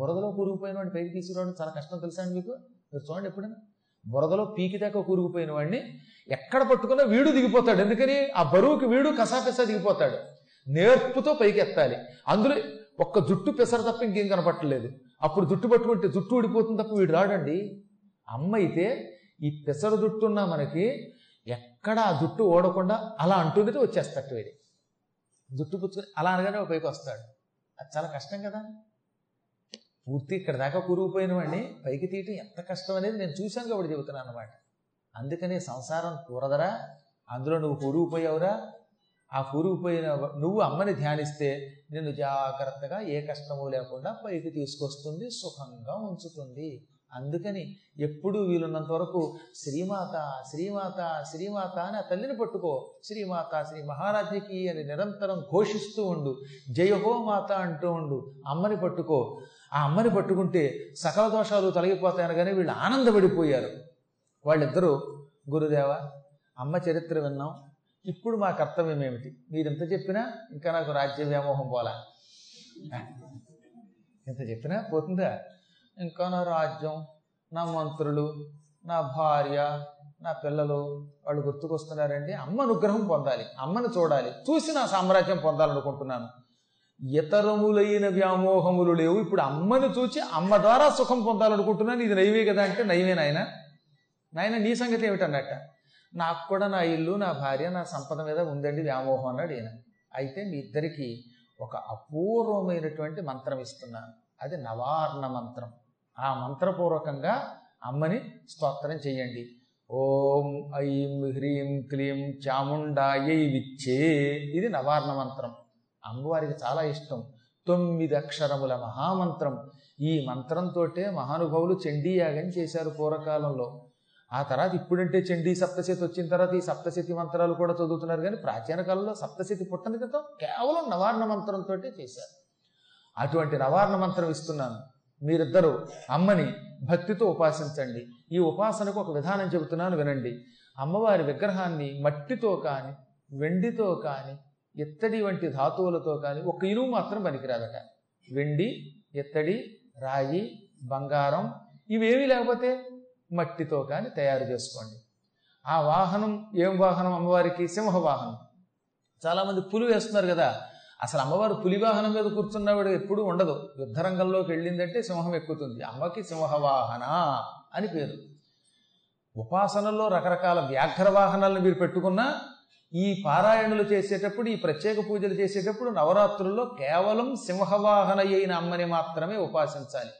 బురదలో కూరుకుపోయిన వాడిని పైకి తీసుకురావడం చాలా కష్టం తెలుసా అండి మీకు? మీరు చూడండి ఎప్పుడైనా. బురదలో పీకి దాకా కూరుకుపోయిన వాడిని ఎక్కడ పట్టుకున్నా వీడు దిగిపోతాడు. ఎందుకని? ఆ బరువుకి వీడు కసాపెసా దిగిపోతాడు. నేర్పుతో పైకి ఎత్తాలి. అందులో ఒక్క జుట్టు పెసర తప్ప ఇంకేం కనపట్టలేదు. అప్పుడు జుట్టు పట్టుకుంటే జుట్టు ఊడిపోతుంది తప్ప వీడు రాడండి. అమ్మ అయితే ఈ పెసర జుట్టున్న మనకి ఎక్కడ ఆ జుట్టు ఓడకుండా అలా అంటుంటే వచ్చేస్తాడు వీడి. జుట్టు పుచ్చుకొని అలా అనగానే పైకి వస్తాడు. అది చాలా కష్టం కదా? పూర్తి ఇక్కడ దాకా కూరుకుపోయిన వాడిని పైకి తీయటం ఎంత కష్టం అనేది నేను చూశాను కాబట్టి చెబుతున్నాను అనమాట అందుకని సంసారం కూరదరా అందులో నువ్వు కూరుకుపోయావురా. ఆ కూరుకుపోయిన నువ్వు అమ్మని ధ్యానిస్తే నిన్ను జాగ్రత్తగా ఏ కష్టము లేకుండా పైకి తీసుకొస్తుంది సుఖంగా ఉంచుతుంది. అందుకని ఎప్పుడూ వీలున్నంత వరకు శ్రీమాత శ్రీమాత శ్రీమాత అని ఆ తల్లిని పట్టుకో. శ్రీమాత శ్రీ మహారాజ్ఞికి అని నిరంతరం ఘోషిస్తూ ఉండు. జయహో మాత అంటూ ఉండు. అమ్మని పట్టుకో. ఆ అమ్మని పట్టుకుంటే సకల దోషాలు తొలగిపోతాయని కానీ వీళ్ళు ఆనందపడిపోయారు. వాళ్ళిద్దరూ గురుదేవ అమ్మ చరిత్ర విన్నాం. ఇప్పుడు మా కర్తవ్యం ఏమిటి? మీరు చెప్పినా ఇంకా నాకు రాజ్య వ్యామోహం పోలా. ఎంత చెప్పినా పోతుందా? ఇంకా నా రాజ్యం నా మంత్రులు నా భార్య నా పిల్లలు వాళ్ళు గుర్తుకొస్తున్నారండి. అమ్మ అనుగ్రహం పొందాలి అమ్మను చూడాలి చూసి నా సామ్రాజ్యం పొందాలనుకుంటున్నాను. ఇతరములైన వ్యామోహములు లేవు. ఇప్పుడు అమ్మను చూచి అమ్మ ద్వారా సుఖం పొందాలనుకుంటున్నాను. ఇది నైవే కదా అంటే నైవే నాయన. నాయన నీ సంగతి ఏమిటన్నట్ట? నాకు కూడా నా ఇల్లు నా భార్య నా సంపద మీద ఉందండి వ్యామోహం అన్నాడు ఈయన. అయితే మీ ఇద్దరికి ఒక అపూర్వమైనటువంటి మంత్రం ఇస్తున్నాను. అది నవార్ణ మంత్రం. ఆ మంత్రపూర్వకంగా అమ్మని స్తోత్రం చేయండి. ఓం ఐం హ్రీం క్లీం చాముండాయై విచ్చే ఇది నవార్ణ మంత్రం. అమ్మవారికి చాలా ఇష్టం. తొమ్మిది అక్షరముల మహామంత్రం. ఈ మంత్రంతోటే మహానుభావులు చండీయాగం చేశారు పూర్వకాలంలో. ఆ తర్వాత ఇప్పుడంటే చండీ సప్తశతి వచ్చిన తర్వాత ఈ సప్తశతి మంత్రాలు కూడా చదువుతున్నారు కానీ ప్రాచీన కాలంలో సప్తశతి పుట్టని క్రితం కేవలం నవార్ణ మంత్రంతో చేశారు. అటువంటి నవార్ణ మంత్రం ఇస్తున్నాను. మీరిద్దరూ అమ్మని భక్తితో ఉపాసించండి. ఈ ఉపాసనకు ఒక విధానం చెబుతున్నాను వినండి. అమ్మవారి విగ్రహాన్ని మట్టితో కానీ వెండితో కానీ ఎత్తడి వంటి ధాతువులతో కానీ ఒక ఇనుము మాత్రం పనికిరాదట. వెండి ఎత్తడి రాయి బంగారం ఇవేమీ లేకపోతే మట్టితో కానీ తయారు చేసుకోండి. ఆ వాహనం ఏం వాహనం? అమ్మవారికి సింహ వాహనం చాలామంది పులి వేస్తున్నారు కదా అసలు అమ్మవారు పులివాహనం మీద కూర్చున్నవాడు ఎప్పుడూ ఉండదు. యుద్ధరంగంలోకి వెళ్ళిందంటే సింహం ఎక్కుతుంది. అమ్మకి సింహవాహన అని పేరు. ఉపాసనలో రకరకాల వ్యాఘ్ర వాహనాలను మీరు పెట్టుకున్నా ఈ పారాయణలు చేసేటప్పుడు ఈ ప్రత్యేక పూజలు చేసేటప్పుడు నవరాత్రుల్లో కేవలం సింహవాహన అయిన అమ్మని మాత్రమే ఉపాసించాలి.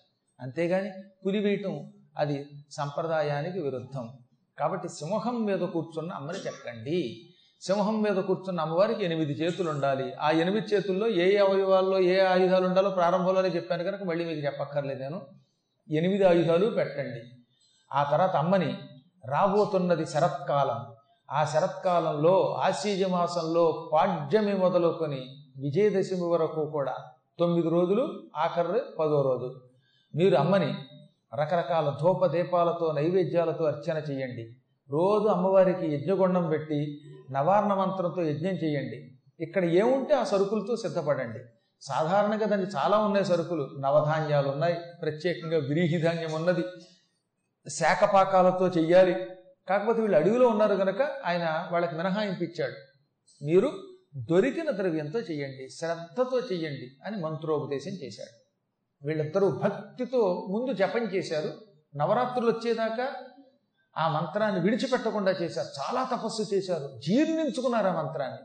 అంతేగాని పులి వేయటం అది సంప్రదాయానికి విరుద్ధం. కాబట్టి సింహం మీద కూర్చున్న అమ్మని చెప్పండి. సింహం మీద కూర్చున్న అమ్మవారికి ఎనిమిది చేతులు ఉండాలి. ఆ ఎనిమిది చేతుల్లో ఏ అవయవాల్లో ఏ ఆయుధాలు ఉండాలో ప్రారంభంలోనే చెప్పాను కనుక మళ్ళీ మీకు చెప్పక్కర్లేదు నేను. ఎనిమిది ఆయుధాలు పెట్టండి. ఆ తర్వాత అమ్మని రాబోతున్నది శరత్కాలం. ఆ శరత్కాలంలో ఆశీజ మాసంలో పాడ్యమి మొదలుకొని విజయదశమి వరకు కూడా తొమ్మిది రోజులు ఆఖరి పదో రోజు. మీరు అమ్మని రకరకాల ధూప దీపాలతో నైవేద్యాలతో అర్చన చేయండి. రోజు అమ్మవారికి యజ్ఞగుండం పెట్టి నవార్ణ మంత్రంతో యజ్ఞం చేయండి. ఇక్కడ ఏముంటే ఆ సరుకులతో సిద్ధపడండి. సాధారణంగా దానికి చాలా ఉన్నాయి సరుకులు. నవధాన్యాలు ఉన్నాయి ప్రత్యేకంగా విరీహి ధాన్యం ఉన్నది. శాఖపాకాలతో చెయ్యాలి. కాకపోతే వీళ్ళు అడవిలో ఉన్నారు కనుక ఆయన వాళ్ళకి మినహాయింపు ఇచ్చాడు మీరు దొరికిన ద్రవ్యంతో చెయ్యండి. శ్రద్ధతో చెయ్యండి అని మంత్రోపదేశం చేశాడు. వీళ్ళిద్దరూ భక్తితో ముందు జపం చేశారు. నవరాత్రులు వచ్చేదాకా ఆ మంత్రాన్ని విడిచిపెట్టకుండా చేశారు. చాలా తపస్సు చేశారు. జీర్ణించుకున్నారు ఆ మంత్రాన్ని.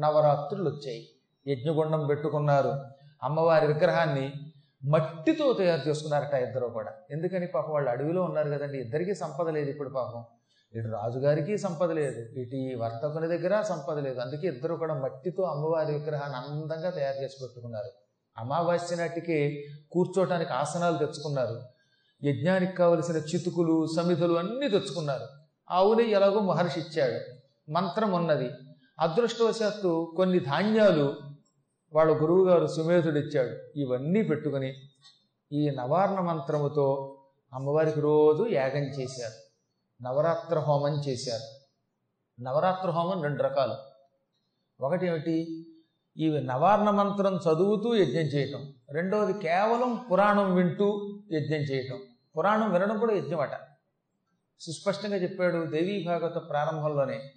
నవరాత్రులు వచ్చాయి. యజ్ఞగుండం పెట్టుకున్నారు. అమ్మవారి విగ్రహాన్ని మట్టితో తయారు చేసుకున్నారట ఇద్దరు కూడా. ఎందుకని పాపం వాళ్ళు అడవిలో ఉన్నారు కదండి. ఇద్దరికీ సంపద లేదు ఇప్పుడు పాపం. ఇటు రాజుగారికి సంపద లేదు. ఇటు ఈ వర్తకుని దగ్గర సంపద లేదు. అందుకే ఇద్దరు కూడా మట్టితో అమ్మవారి విగ్రహాన్ని అందంగా తయారు చేసి పెట్టుకున్నారు. అమావాస్య నాటికి కూర్చోటానికి ఆసనాలు తెచ్చుకున్నారు. యజ్ఞానికి కావలసిన చితుకులు సమిధులు అన్నీ తెచ్చుకున్నారు. ఆవుని ఎలాగో మహర్షి ఇచ్చాడు. మంత్రం ఉన్నది. అదృష్టవశాత్తు కొన్ని ధాన్యాలు వాళ్ళ గురువుగారు సుమేధుడిచ్చాడు ఇవన్నీ పెట్టుకుని ఈ నవార్ణ మంత్రముతో అమ్మవారికి రోజు యాగం చేశారు. నవరాత్ర హోమం చేశారు. నవరాత్ర హోమం రెండు రకాలు. ఒకటి ఏమిటి? ఈ నవార్ణ మంత్రం చదువుతూ యజ్ఞం చేయటం. రెండవది కేవలం పురాణం వింటూ యజ్ఞం చేయటం. పురాణం వినడం కూడా యజ్ఞమట సుస్పష్టంగా చెప్పాడు దేవీ భాగవత ప్రారంభంలోనే.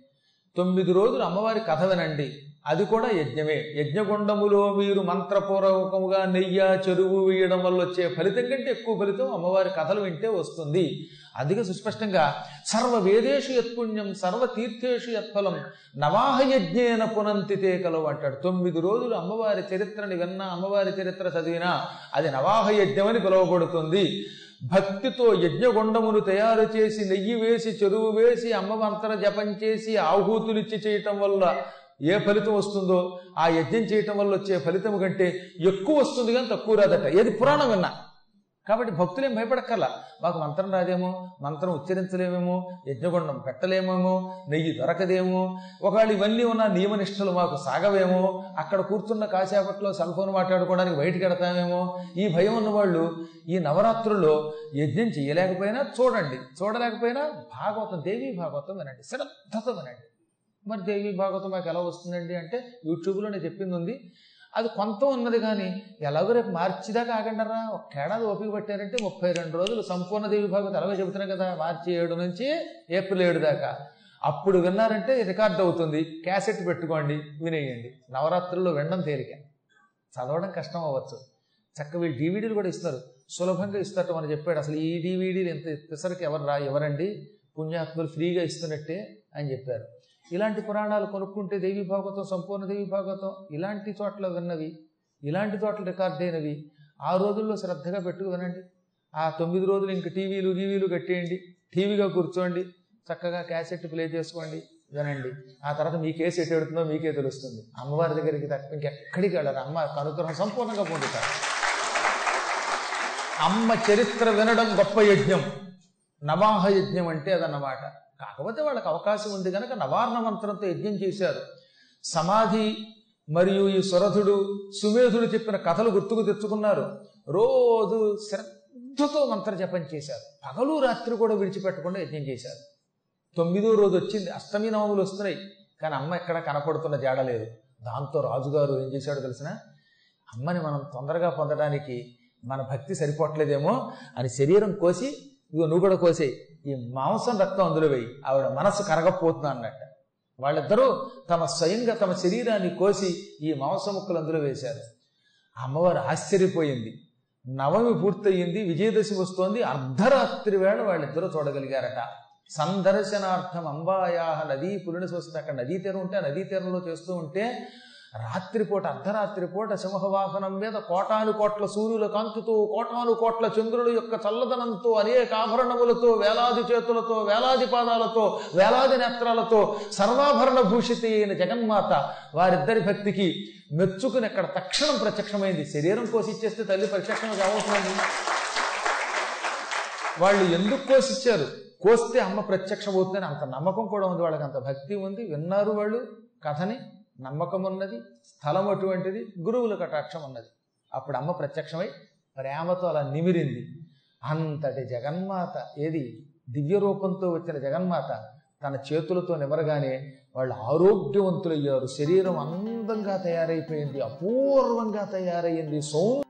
తొమ్మిది రోజులు అమ్మవారి కథ వినండి. అది కూడా యజ్ఞమే. యజ్ఞగుండములో మీరు మంత్రపూర్వకముగా నెయ్య చెరువు వేయడం వల్ల వచ్చే ఫలితం కంటే ఎక్కువ ఫలితం అమ్మవారి కథలు వింటే వస్తుంది. అందుకే సుస్పష్టంగా సర్వ వేదేషు యత్పుణ్యం సర్వ తీర్థేషు యత్ఫలం నవాహ యజ్ఞేన పునంతితే కలవు అంటాడు. తొమ్మిది రోజులు అమ్మవారి చరిత్రని విన్నా అమ్మవారి చరిత్ర చదివినా అది నవాహ యజ్ఞమని పిలువబడుతుంది. భక్తితో యజ్ఞగుండమును తయారు చేసి నెయ్యి వేసి చెరువు వేసి అమ్మవంతర జపం చేసి ఆహూతులిచ్చి చేయటం వల్ల ఏ ఫలితం వస్తుందో ఆ యజ్ఞం చేయటం వల్ల వచ్చే ఫలితం కంటే ఎక్కువ వస్తుంది కానీ తక్కువ రాదట. ఏది పురాణం విన్నా. కాబట్టి భక్తులేం భయపడక్కర్లా. మాకు మంత్రం రాదేమో మంత్రం ఉచ్చరించలేమేమో యజ్ఞగుండం పెట్టలేమేమో నెయ్యి దొరకదేమో ఒకవేళ ఇవన్నీ ఉన్న నియమనిష్టలు మాకు సాగవేమో అక్కడ కూర్చున్న కాసేపట్లో సెల్ ఫోన్ మాట్లాడుకోవడానికి బయటికి వెడతామేమో ఈ భయం ఉన్నవాళ్ళు ఈ నవరాత్రుల్లో యజ్ఞం చేయలేకపోయినా చూడండి. చూడలేకపోయినా భాగవతం దేవీ భాగవతం వినండి. శ్రద్ధతో వినండి. మరి దేవీ భాగవతం మాకు ఎలా వస్తుందండి అంటే యూట్యూబ్లో నేను చెప్పింది ఉంది. అది కొంత ఉన్నది కానీ ఎలాగో రేపు మార్చి దాకా ఆగండరా? ఒక ఓపిక పట్టారంటే ముప్పై రెండు రోజులు సంపూర్ణ దేవి భాగవతం ఎలాగో చెబుతున్నాం కదా మార్చి ఏడు నుంచి ఏప్రిల్ ఏడు దాకా. అప్పుడు విన్నారంటే రికార్డ్ అవుతుంది. క్యాసెట్ పెట్టుకోండి వినేయండి. నవరాత్రుల్లో వినడం తేలిక. చదవడం కష్టం అవ్వచ్చు. చక్క వీళ్ళు డీవీడీలు కూడా ఇస్తారు సులభంగా ఇస్తారట మనం చెప్పాడు. అసలు ఈ డీవీడీలు ఎంత ఇసరికి ఎవరు రా ఎవరండి? పుణ్యాత్ములు ఫ్రీగా ఇస్తున్నట్టే అని చెప్పారు. ఇలాంటి పురాణాలు కొనుక్కుంటే దేవి భాగవతం సంపూర్ణ దేవి భాగవతం ఇలాంటి చోట్ల విన్నవి ఇలాంటి చోట్ల రికార్డ్ అయినవి ఆ రోజుల్లో శ్రద్ధగా పెట్టుకు వినండి. ఆ తొమ్మిది రోజులు ఇంక టీవీలు గీవీలు కట్టేయండి. టీవీగా కూర్చోండి. చక్కగా క్యాసెట్ ప్లే చేసుకోండి. వినండి. ఆ తర్వాత మీ కేసు ఎటు పెడుతుందో మీకే తెలుస్తుంది. అమ్మవారి దగ్గరికి తప్ప ఇంకెక్కడికి వెళ్ళరు. అమ్మ అనుగ్రహం సంపూర్ణంగా పొందుతారు. అమ్మ చరిత్ర వినడం గొప్ప యజ్ఞం. నవాహ యజ్ఞం అంటే అదన్నమాట. కాకపోతే వాళ్ళకి అవకాశం ఉంది కనుక నవార్ణ మంత్రంతో యజ్ఞం చేశారు. సమాధి మరియు ఈ సురథుడు సుమేధుడు చెప్పిన కథలు గుర్తుకు తెచ్చుకున్నారు. రోజు శ్రద్ధతో మంత్ర జపం చేశారు. పగలు రాత్రి కూడా విడిచిపెట్టకుండా యజ్ఞం చేశారు. తొమ్మిదో రోజు వచ్చింది. అష్టమి నవములు వస్తున్నాయి. కానీ అమ్మ ఎక్కడ కనపడుతున్న జాడలేదు దాంతో రాజుగారు ఏం చేశాడో తెలిసిన అమ్మని మనం తొందరగా పొందడానికి మన భక్తి సరిపోవట్లేదేమో అని శరీరం కోసి ఇదిగో నువ్వు కూడా కోసేయి. ఈ మాంసం రక్తం అందులో వేయి. ఆవిడ మనసు కరగపోతుంది అన్నట్ట. వాళ్ళిద్దరూ తమ స్వయంగా తమ శరీరాన్ని కోసి ఈ మాంస ముక్కలు అందులో వేశారు. అమ్మవారు ఆశ్చర్యపోయింది. నవమి పూర్తయింది విజయదశమి వస్తోంది. అర్ధరాత్రి వేళ వాళ్ళిద్దరూ చూడగలిగారట. సందర్శనార్థం అంబాయాహ నదీ పులిని చూస్తే అక్కడ నదీ తీరం ఉంటే నదీ తీరంలో చేస్తూ ఉంటే రాత్రిపూట అర్ధరాత్రిపూట సింహవాహనం మీద కోటాను కోట్ల సూర్యుల కాంతితో కోటాను కోట్ల చంద్రుల యొక్క చల్లదనంతో అనేక ఆభరణములతో వేలాది చేతులతో వేలాది పాదాలతో వేలాది నేత్రాలతో సర్వాభరణ భూషితి అయిన జగన్మాత వారిద్దరి భక్తికి మెచ్చుకుని అక్కడ తక్షణం ప్రత్యక్షమైంది. శరీరం కోసి ఇచ్చేస్తే తల్లి ప్రత్యక్షం కావట్లేదు వాళ్ళు ఎందుకు కోసిచ్చారు? కోస్తే అమ్మ ప్రత్యక్షమవుతుందని అంత నమ్మకం కూడా ఉంది. వాళ్ళకి అంత భక్తి ఉంది. విన్నారు వాళ్ళు కథని. నమ్మకం ఉన్నది స్థలం అటువంటిది గురువుల కటాక్షం ఉన్నది అప్పుడు అమ్మ ప్రత్యక్షమై ప్రేమతో అలా నిమిరింది. అంతటి జగన్మాత ఏది? దివ్య రూపంతో వచ్చిన జగన్మాత తన చేతులతో నిమరగానే వాళ్ళు ఆరోగ్యవంతులయ్యారు. శరీరం అందంగా తయారైపోయింది అపూర్వంగా తయారైంది సౌ